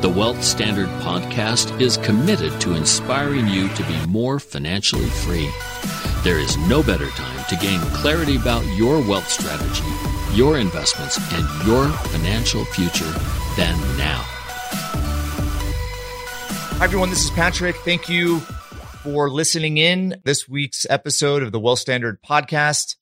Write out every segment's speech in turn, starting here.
The Wealth Standard podcast is committed to inspiring you to be more financially free. There is no better time to gain clarity about your wealth strategy, your investments, and your financial future than now. Hi, everyone. This is Patrick. Thank you for listening in this week's episode of the Wealth Standard podcast.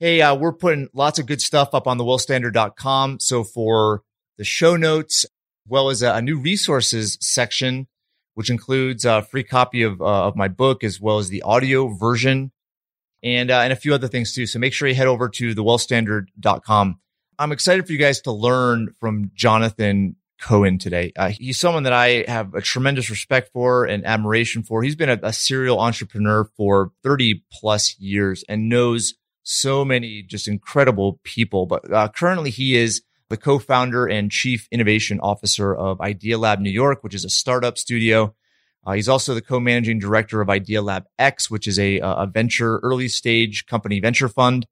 Hey, uh, we're putting lots of good stuff up on the wealthstandard.com. So for the show notes, well as a, a new resources section, which includes a free copy of, uh, of my book as well as the audio version and, uh, and a few other things too. So make sure you head over to thewealthstandard.com. I'm excited for you guys to learn from Jonathan Cohen today. Uh, he's someone that I have a tremendous respect for and admiration for. He's been a, a serial entrepreneur for 30 plus years and knows so many just incredible people. But uh, currently, he is the co-founder and chief innovation officer of Idealab New York, which is a startup studio. Uh, he's also the co-managing director of Idealab X, which is a, a venture early stage company venture fund.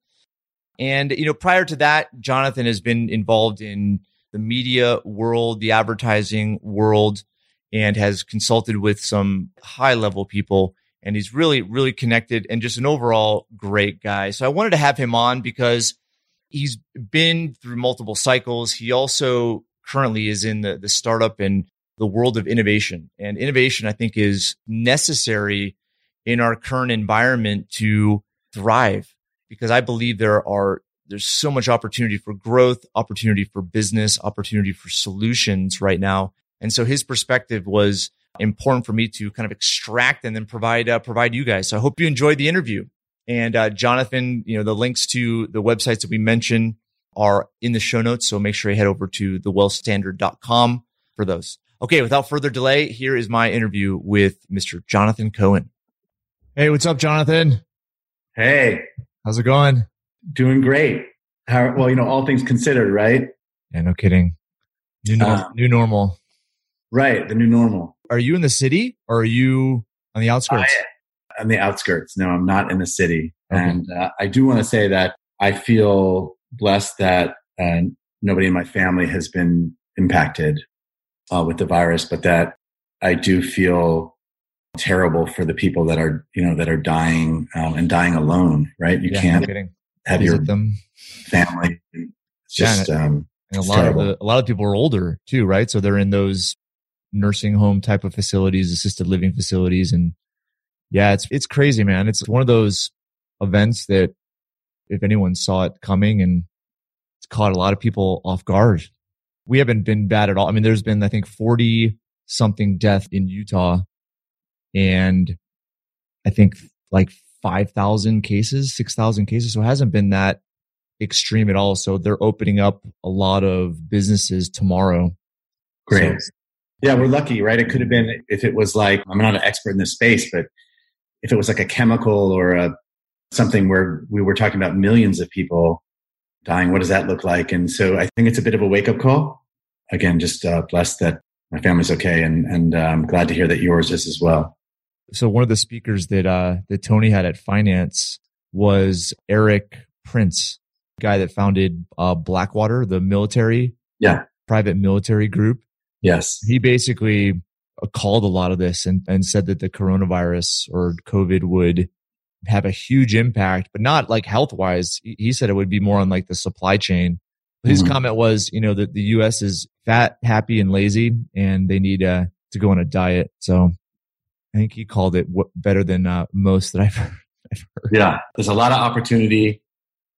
And you know, prior to that, Jonathan has been involved in the media world, the advertising world, and has consulted with some high level people. And he's really, really connected and just an overall great guy. So I wanted to have him on because he's been through multiple cycles. He also currently is in the, the startup and the world of innovation. And innovation, I think, is necessary in our current environment to thrive because I believe there are there's so much opportunity for growth, opportunity for business, opportunity for solutions right now. And so his perspective was important for me to kind of extract and then provide uh, provide you guys. So I hope you enjoyed the interview. And uh, Jonathan, you know, the links to the websites that we mentioned are in the show notes. So make sure you head over to thewealthstandard.com for those. Okay, without further delay, here is my interview with Mr. Jonathan Cohen. Hey, what's up, Jonathan? Hey, how's it going? Doing great. How, well, you know, all things considered, right? Yeah, no kidding. New, nor- uh, new normal. Right, the new normal. Are you in the city or are you on the outskirts? I, on the outskirts. No, I'm not in the city. Okay. And uh, I do want to say that I feel blessed that uh, nobody in my family has been impacted uh, with the virus, but that I do feel terrible for the people that are, you know, that are dying um, and dying alone. Right? You yeah, can't have your them. family. It's just yeah, um, and a lot terrible. of the, a lot of people are older too, right? So they're in those nursing home type of facilities, assisted living facilities, and yeah, it's it's crazy, man. It's one of those events that if anyone saw it coming and it's caught a lot of people off guard. We haven't been bad at all. I mean, there's been I think 40 something death in Utah and I think like 5,000 cases, 6,000 cases. So it hasn't been that extreme at all. So they're opening up a lot of businesses tomorrow. Great. So, yeah, we're lucky, right? It could have been if it was like, I'm not an expert in this space, but if it was like a chemical or a something where we were talking about millions of people dying, what does that look like? And so I think it's a bit of a wake up call. Again, just uh, blessed that my family's okay, and and uh, I'm glad to hear that yours is as well. So one of the speakers that uh, that Tony had at Finance was Erik Prince, guy that founded uh, Blackwater, the military, yeah, private military group. Yes, he basically called a lot of this and, and said that the coronavirus or COVID would have a huge impact, but not like health wise. He said it would be more on like the supply chain. But his mm-hmm. comment was, you know, that the US is fat, happy, and lazy, and they need uh to go on a diet. So I think he called it better than uh, most that I've heard. Yeah, there's a lot of opportunity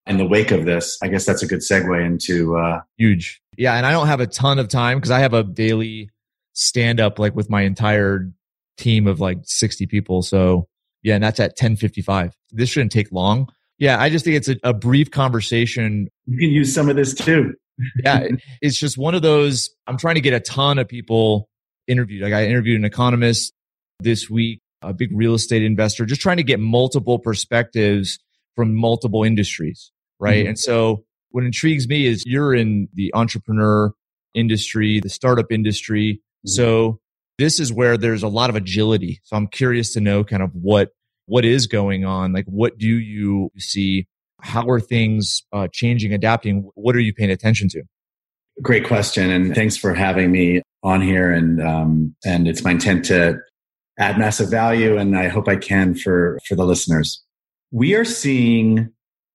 in the wake of this. I guess that's a good segue into uh, huge. Yeah, and I don't have a ton of time because I have a daily stand up like with my entire team of like 60 people. So yeah, and that's at 1055. This shouldn't take long. Yeah, I just think it's a, a brief conversation. You can use some of this too. yeah, it's just one of those. I'm trying to get a ton of people interviewed. Like I interviewed an economist this week, a big real estate investor, just trying to get multiple perspectives from multiple industries. Right. Mm-hmm. And so what intrigues me is you're in the entrepreneur industry, the startup industry. Mm-hmm. So this is where there's a lot of agility. So I'm curious to know kind of what what is going on. Like, what do you see? How are things uh, changing, adapting? What are you paying attention to? Great question, and thanks for having me on here. And um, and it's my intent to add massive value, and I hope I can for for the listeners. We are seeing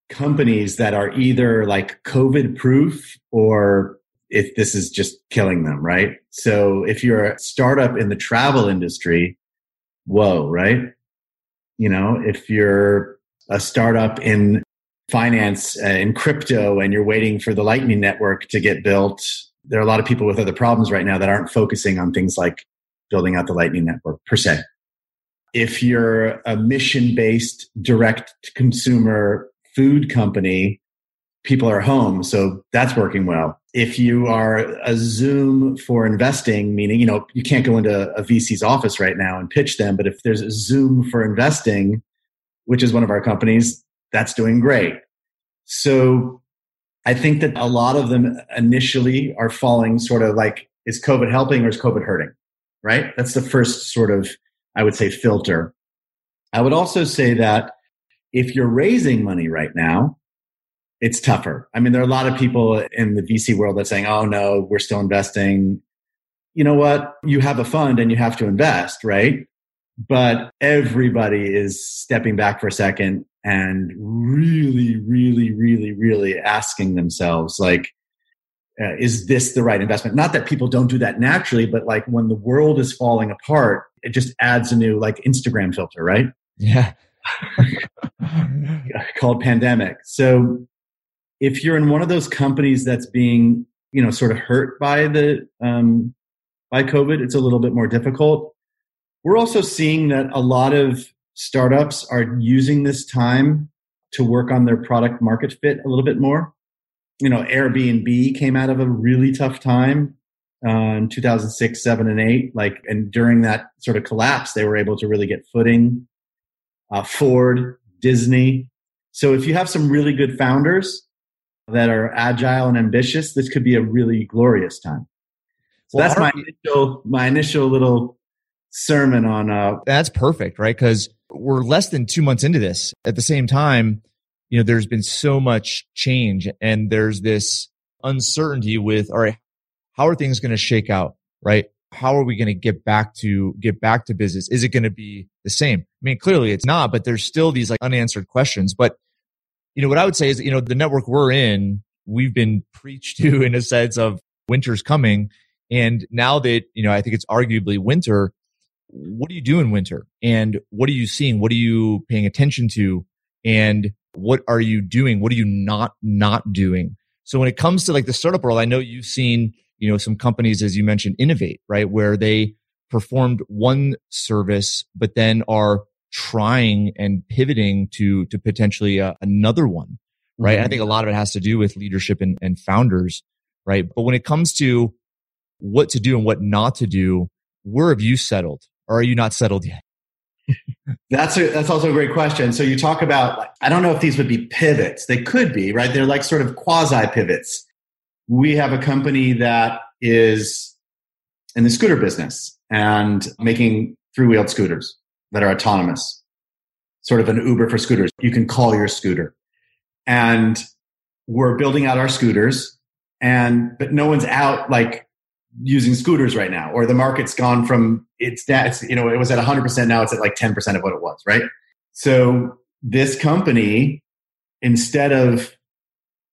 companies that are either like COVID proof or if this is just killing them, right? So if you're a startup in the travel industry, whoa, right? You know, if you're a startup in finance uh, in crypto and you're waiting for the lightning network to get built, there are a lot of people with other problems right now that aren't focusing on things like building out the lightning network per se. If you're a mission based direct to consumer food company, people are home. So that's working well. If you are a Zoom for investing, meaning, you know, you can't go into a VC's office right now and pitch them, but if there's a Zoom for investing, which is one of our companies, that's doing great. So I think that a lot of them initially are falling sort of like, is COVID helping or is COVID hurting? Right? That's the first sort of, I would say, filter. I would also say that if you're raising money right now, it's tougher. I mean, there are a lot of people in the VC world that saying, "Oh no, we're still investing." You know what? You have a fund and you have to invest, right? But everybody is stepping back for a second and really, really, really, really asking themselves, like, uh, is this the right investment? Not that people don't do that naturally, but like when the world is falling apart, it just adds a new like Instagram filter, right? Yeah. called pandemic. So if you're in one of those companies that's being you know sort of hurt by the um, by covid it's a little bit more difficult. We're also seeing that a lot of startups are using this time to work on their product market fit a little bit more. You know airbnb came out of a really tough time uh, in 2006 7 and 8 like and during that sort of collapse they were able to really get footing. Uh, ford disney. So if you have some really good founders that are agile and ambitious, this could be a really glorious time. So well, that's my initial my initial little sermon on uh That's perfect, right? Cuz we're less than 2 months into this. At the same time, you know, there's been so much change and there's this uncertainty with all right, how are things going to shake out, right? How are we going to get back to get back to business? Is it going to be the same? I mean, clearly it's not, but there's still these like unanswered questions. But you know, what I would say is, you know, the network we're in, we've been preached to in a sense of winter's coming. And now that, you know, I think it's arguably winter, what do you do in winter? And what are you seeing? What are you paying attention to? And what are you doing? What are you not, not doing? So when it comes to like the startup world, I know you've seen, you know, some companies, as you mentioned, innovate, right? Where they performed one service, but then are trying and pivoting to to potentially uh, another one right? Mm-hmm. i think a lot of it has to do with leadership and, and founders right? But when it comes to what to do and what not to do where have you settled? Or are you not settled yet? That's a, that's also a great question. So you talk about i don't know if these would be pivots. They could be right? They're like sort of quasi pivots we have a company that is in the scooter business and making three-wheeled scooters that are autonomous, sort of an Uber for scooters. You can call your scooter. And we're building out our scooters and but no one's out like using scooters right now or the market's gone from it's that you know it was at 100% now it's at like 10% of what it was right so this company instead of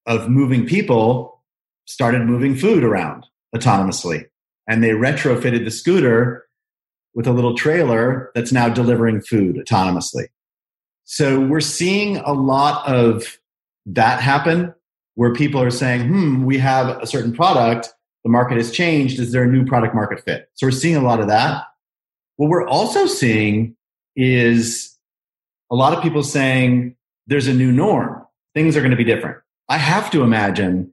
of moving people started moving food around autonomously and they retrofitted the scooter with a little trailer that's now delivering food autonomously. So we're seeing a lot of that happen where people are saying, hmm, we have a certain product, the market has changed. Is there a new product market fit? So we're seeing a lot of that. What we're also seeing is a lot of people saying there's a new norm. Things are going to be different. I have to imagine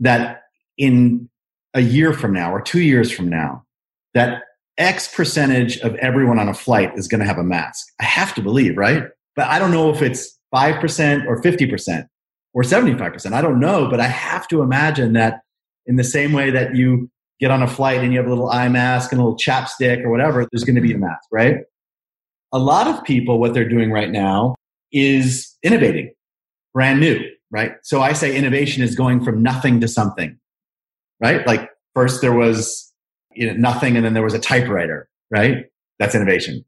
that in a year from now or two years from now, that X percentage of everyone on a flight is going to have a mask. I have to believe, right? But I don't know if it's 5% or 50% or 75%. I don't know, but I have to imagine that in the same way that you get on a flight and you have a little eye mask and a little chapstick or whatever, there's going to be a mask, right? A lot of people, what they're doing right now is innovating, brand new, right? So I say innovation is going from nothing to something, right? Like first there was you know, nothing and then there was a typewriter, right? That's innovation.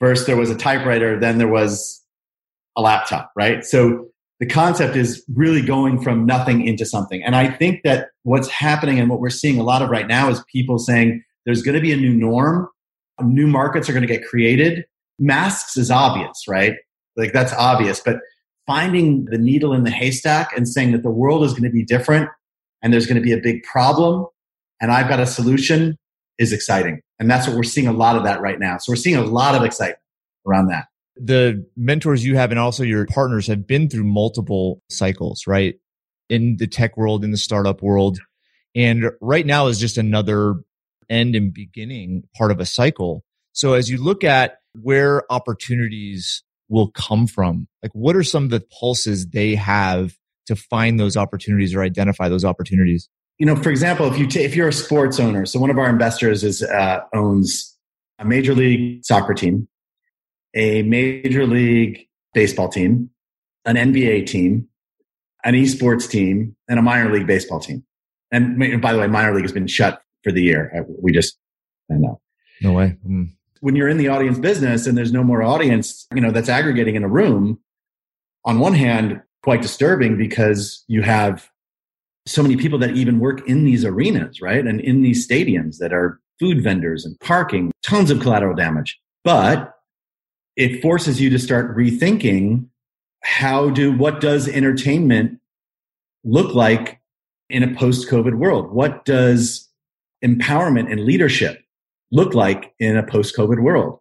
First there was a typewriter, then there was a laptop, right? So the concept is really going from nothing into something. And I think that what's happening and what we're seeing a lot of right now is people saying there's going to be a new norm, new markets are going to get created. Masks is obvious, right? Like that's obvious, but finding the needle in the haystack and saying that the world is going to be different and there's going to be a big problem and I've got a solution is exciting. And that's what we're seeing a lot of that right now. So we're seeing a lot of excitement around that the mentors you have and also your partners have been through multiple cycles, right? In the tech world, in the startup world. And right now is just another end and beginning part of a cycle. So as you look at where opportunities will come from, like what are some of the pulses they have to find those opportunities or identify those opportunities? You know, for example, if you t- if you're a sports owner, so one of our investors is uh, owns a major league soccer team, a major league baseball team, an NBA team, an esports team, and a minor league baseball team. And by the way, minor league has been shut for the year. We just, I know. No way. Mm. When you're in the audience business and there's no more audience, you know, that's aggregating in a room, on one hand, quite disturbing because you have so many people that even work in these arenas, right? And in these stadiums that are food vendors and parking, tons of collateral damage. But it forces you to start rethinking how do what does entertainment look like in a post covid world what does empowerment and leadership look like in a post covid world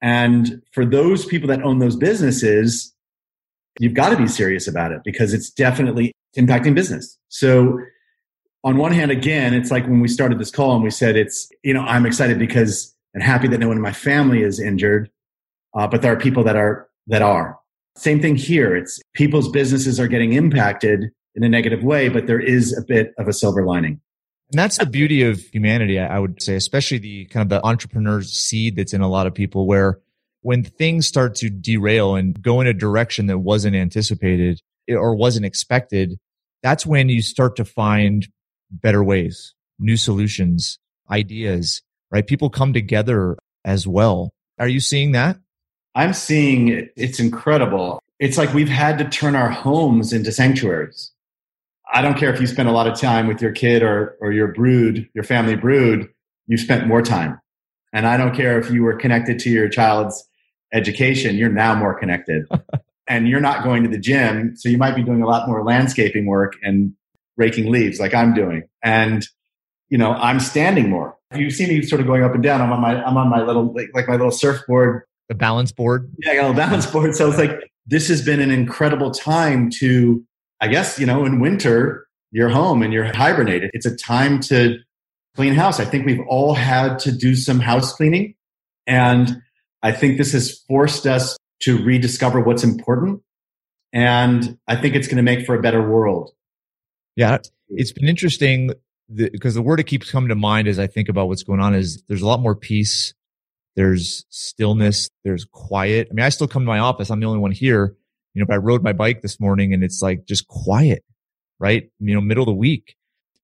and for those people that own those businesses you've got to be serious about it because it's definitely impacting business so on one hand again it's like when we started this call and we said it's you know i'm excited because and happy that no one in my family is injured uh, but there are people that are that are. Same thing here. It's people's businesses are getting impacted in a negative way, but there is a bit of a silver lining. And that's the beauty of humanity, I would say, especially the kind of the entrepreneur seed that's in a lot of people where when things start to derail and go in a direction that wasn't anticipated or wasn't expected, that's when you start to find better ways, new solutions, ideas, right? People come together as well. Are you seeing that? I'm seeing it's incredible. It's like we've had to turn our homes into sanctuaries. I don't care if you spend a lot of time with your kid or, or your brood, your family brood, you've spent more time. And I don't care if you were connected to your child's education, you're now more connected. and you're not going to the gym, so you might be doing a lot more landscaping work and raking leaves like I'm doing. And you know, I'm standing more. You see me sort of going up and down. I'm on my I'm on my little like, like my little surfboard the balance board. Yeah, I got a balance board. So it's like this has been an incredible time to, I guess, you know, in winter, you're home and you're hibernated. It's a time to clean house. I think we've all had to do some house cleaning. And I think this has forced us to rediscover what's important. And I think it's going to make for a better world. Yeah. It's hmm. been interesting because the, the word that keeps coming to mind as I think about what's going on is there's a lot more peace there's stillness. There's quiet. I mean, I still come to my office. I'm the only one here. You know, but I rode my bike this morning and it's like just quiet, right? You know, middle of the week.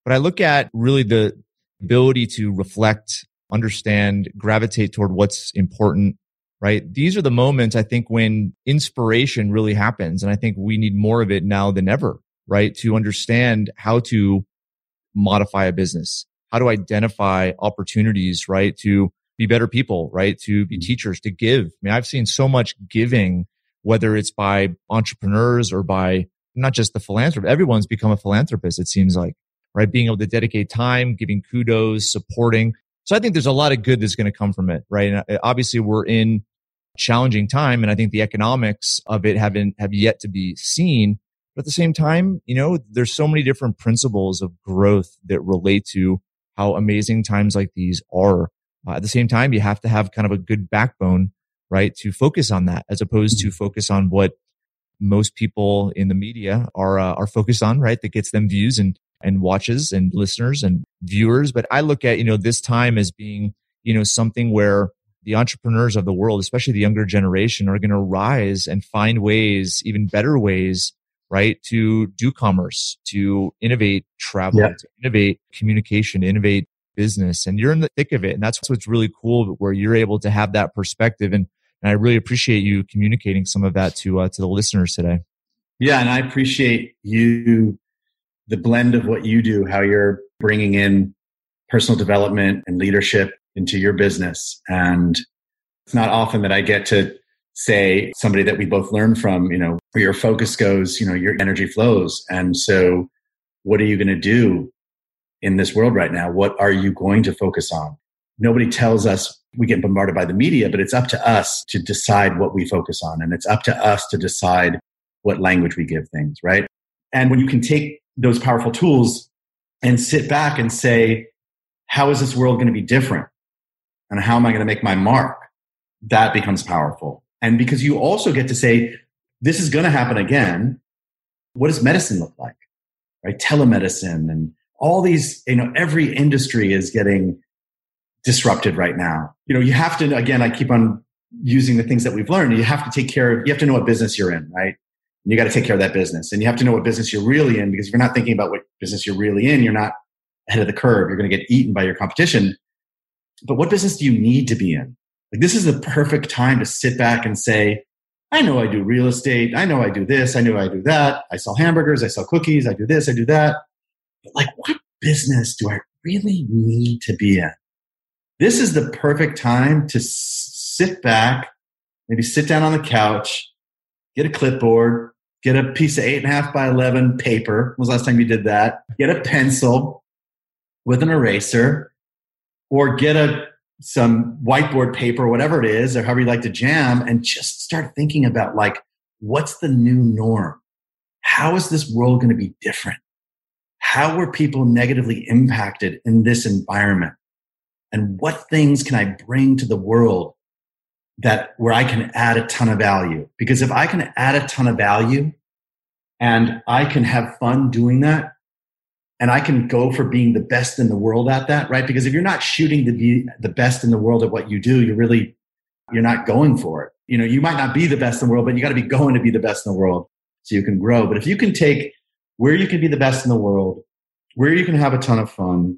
But I look at really the ability to reflect, understand, gravitate toward what's important, right? These are the moments I think when inspiration really happens. And I think we need more of it now than ever, right? To understand how to modify a business, how to identify opportunities, right? To be better people, right? To be mm-hmm. teachers, to give. I mean, I've seen so much giving, whether it's by entrepreneurs or by not just the philanthropist. Everyone's become a philanthropist, it seems like, right? Being able to dedicate time, giving kudos, supporting. So I think there's a lot of good that's going to come from it, right? And uh, obviously we're in challenging time. And I think the economics of it haven't, have yet to be seen. But at the same time, you know, there's so many different principles of growth that relate to how amazing times like these are. Uh, at the same time, you have to have kind of a good backbone, right? To focus on that as opposed to mm-hmm. focus on what most people in the media are, uh, are focused on, right? That gets them views and, and watches and listeners and viewers. But I look at, you know, this time as being, you know, something where the entrepreneurs of the world, especially the younger generation, are going to rise and find ways, even better ways right? To do commerce, to innovate travel, yeah. to innovate communication, innovate business. And you're in the thick of it. And that's what's really cool where you're able to have that perspective. And, and I really appreciate you communicating some of that to, uh, to the listeners today. Yeah. And I appreciate you, the blend of what you do, how you're bringing in personal development and leadership into your business. And it's not often that I get to say somebody that we both learn from, you know, where your focus goes, you know, your energy flows. And so what are you going to do in this world right now? What are you going to focus on? Nobody tells us we get bombarded by the media, but it's up to us to decide what we focus on. And it's up to us to decide what language we give things, right? And when you can take those powerful tools and sit back and say, how is this world going to be different? And how am I going to make my mark? That becomes powerful. And because you also get to say, this is going to happen again. What does medicine look like? Right? Telemedicine and all these, you know, every industry is getting disrupted right now. You know, you have to, again, I keep on using the things that we've learned. You have to take care of, you have to know what business you're in, right? And you got to take care of that business. And you have to know what business you're really in because if you're not thinking about what business you're really in, you're not ahead of the curve. You're going to get eaten by your competition. But what business do you need to be in? Like this is the perfect time to sit back and say, I know I do real estate. I know I do this. I know I do that. I sell hamburgers. I sell cookies. I do this. I do that. But like, what business do I really need to be in? This is the perfect time to sit back, maybe sit down on the couch, get a clipboard, get a piece of eight and a half by 11 paper. When was last time you did that? Get a pencil with an eraser or get a some whiteboard paper, whatever it is, or however you like to jam, and just start thinking about like, what's the new norm? How is this world going to be different? How were people negatively impacted in this environment? And what things can I bring to the world that where I can add a ton of value? Because if I can add a ton of value and I can have fun doing that, and I can go for being the best in the world at that, right? Because if you're not shooting to be the best in the world at what you do, you're really, you're not going for it. You know, you might not be the best in the world, but you got to be going to be the best in the world so you can grow. But if you can take where you can be the best in the world, where you can have a ton of fun,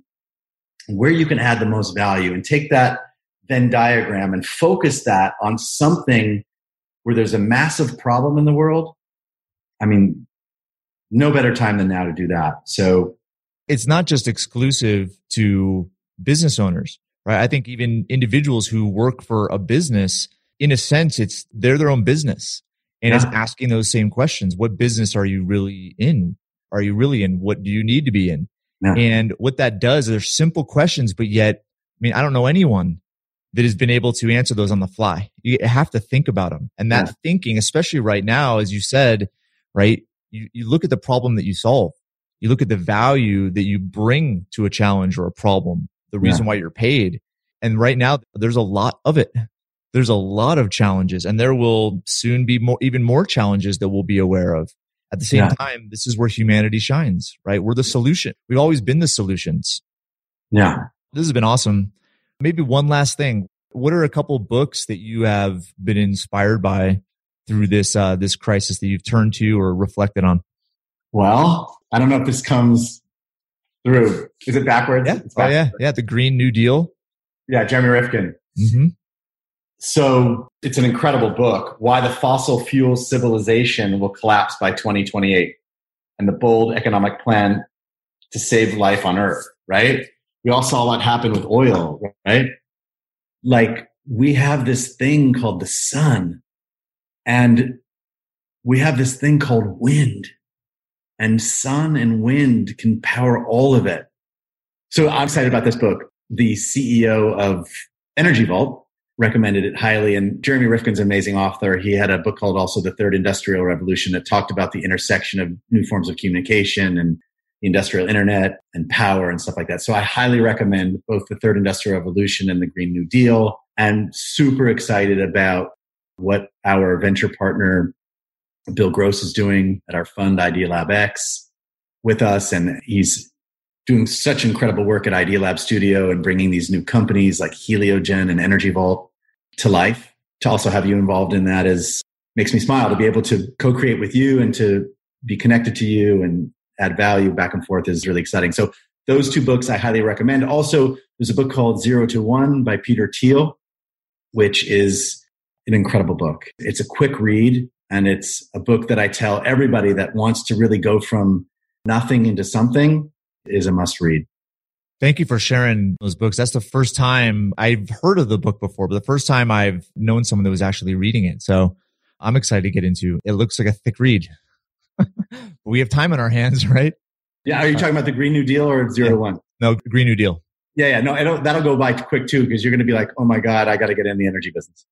where you can add the most value and take that Venn diagram and focus that on something where there's a massive problem in the world. I mean, no better time than now to do that. So it's not just exclusive to business owners, right? I think even individuals who work for a business, in a sense, it's they're their own business and yeah. it's asking those same questions. What business are you really in? Are you really in? What do you need to be in? Yeah. And what that does, they're simple questions, but yet, I mean, I don't know anyone that has been able to answer those on the fly. You have to think about them. And that yeah. thinking, especially right now, as you said, right? You, you look at the problem that you solve you look at the value that you bring to a challenge or a problem, the reason yeah. why you're paid. And right now, there's a lot of it. There's a lot of challenges, and there will soon be more, even more challenges that we'll be aware of. At the same yeah. time, this is where humanity shines, right? We're the solution. We've always been the solutions. Yeah. This has been awesome. Maybe one last thing. What are a couple books that you have been inspired by through this uh, this crisis that you've turned to or reflected on? Well, I don't know if this comes through. Is it backwards? Yeah. Backwards. Oh, yeah. Yeah. The Green New Deal. Yeah. Jeremy Rifkin. Mm-hmm. So it's an incredible book. Why the fossil fuel civilization will collapse by 2028 and the bold economic plan to save life on earth, right? We all saw what happened with oil, right? like we have this thing called the sun and we have this thing called wind and sun and wind can power all of it. So I'm excited about this book. The CEO of Energy Vault recommended it highly. And Jeremy Rifkin's an amazing author. He had a book called also The Third Industrial Revolution that talked about the intersection of new forms of communication and the industrial internet and power and stuff like that. So I highly recommend both the third industrial revolution and the Green New Deal and super excited about what our venture partner Bill Gross is doing at our fund Idealab X with us. And he's doing such incredible work at Idealab Studio and bringing these new companies like Heliogen and Energy Vault to life. To also have you involved in that is makes me smile to be able to co-create with you and to be connected to you and add value back and forth is really exciting. So those two books I highly recommend. Also, there's a book called Zero to One by Peter Thiel, which is an incredible book. It's a quick read and it's a book that I tell everybody that wants to really go from nothing into something is a must read. Thank you for sharing those books. That's the first time I've heard of the book before, but the first time I've known someone that was actually reading it. So I'm excited to get into. It looks like a thick read. we have time on our hands, right? Yeah. Are you talking about the Green New Deal or zero yeah. to one? No, Green New Deal. Yeah, yeah. No, that'll go by quick too because you're going to be like, oh my god, I got to get in the energy business.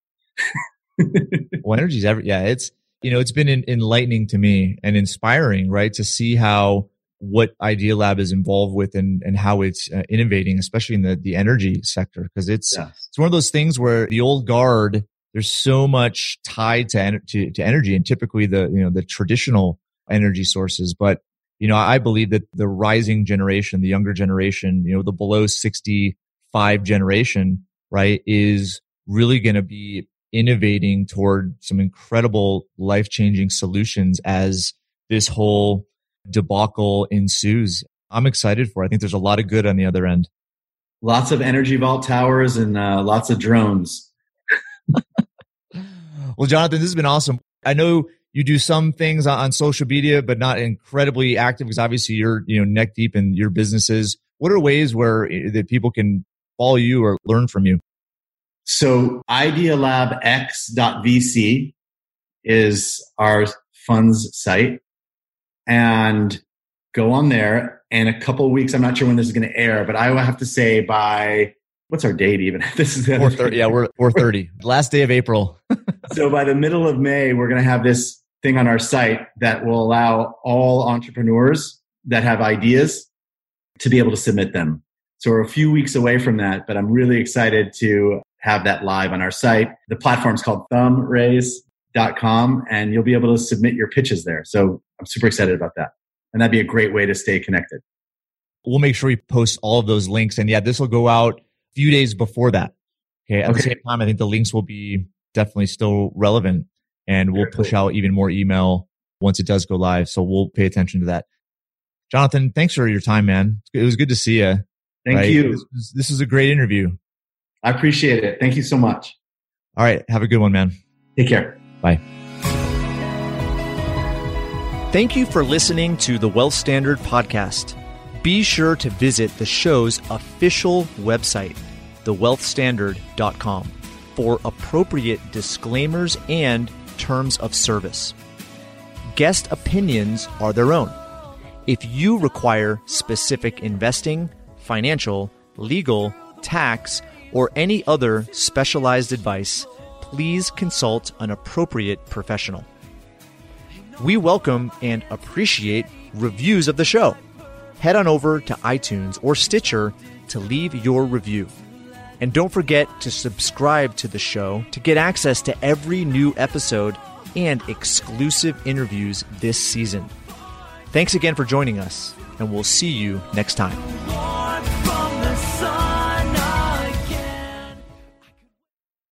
well, energy's every yeah. It's you know it's been enlightening to me and inspiring, right, to see how what Idealab is involved with and and how it's uh, innovating, especially in the the energy sector, because it's yeah. it's one of those things where the old guard there's so much tied to, to to energy and typically the you know the traditional energy sources. But, you know, I believe that the rising generation, the younger generation, you know, the below 65 generation, right, is really going to be innovating toward some incredible life changing solutions as this whole debacle ensues. I'm excited for. It. I think there's a lot of good on the other end. Lots of energy vault towers and uh, lots of drones. well, Jonathan, this has been awesome. I know you do some things on social media, but not incredibly active because obviously you're, you know, neck deep in your businesses. What are ways where eh, that people can follow you or learn from you? So idealabx.vc is our funds site and go on there in a couple of weeks. I'm not sure when this is going to air, but I will have to say by what's our date even? this is 430. Yeah, we're 430. Last day of April. so by the middle of May, we're going to have this thing on our site that will allow all entrepreneurs that have ideas to be able to submit them. So we're a few weeks away from that, but I'm really excited to have that live on our site. The platform is called thumbraise.com and you'll be able to submit your pitches there. So I'm super excited about that. And that'd be a great way to stay connected. We'll make sure we post all of those links. And yeah, this will go out a few days before that. Okay. At okay. the same time, I think the links will be definitely still relevant and we'll push out even more email once it does go live. So we'll pay attention to that. Jonathan, thanks for your time, man. It was good to see you. Thank right? you. This was a great interview. I appreciate it. Thank you so much. All right. Have a good one, man. Take care. Bye. Thank you for listening to the Wealth Standard podcast. Be sure to visit the show's official website, thewealthstandard.com, for appropriate disclaimers and terms of service. Guest opinions are their own. If you require specific investing, financial, legal, tax, or any other specialized advice, please consult an appropriate professional. We welcome and appreciate reviews of the show. Head on over to iTunes or Stitcher to leave your review. And don't forget to subscribe to the show to get access to every new episode and exclusive interviews this season. Thanks again for joining us, and we'll see you next time.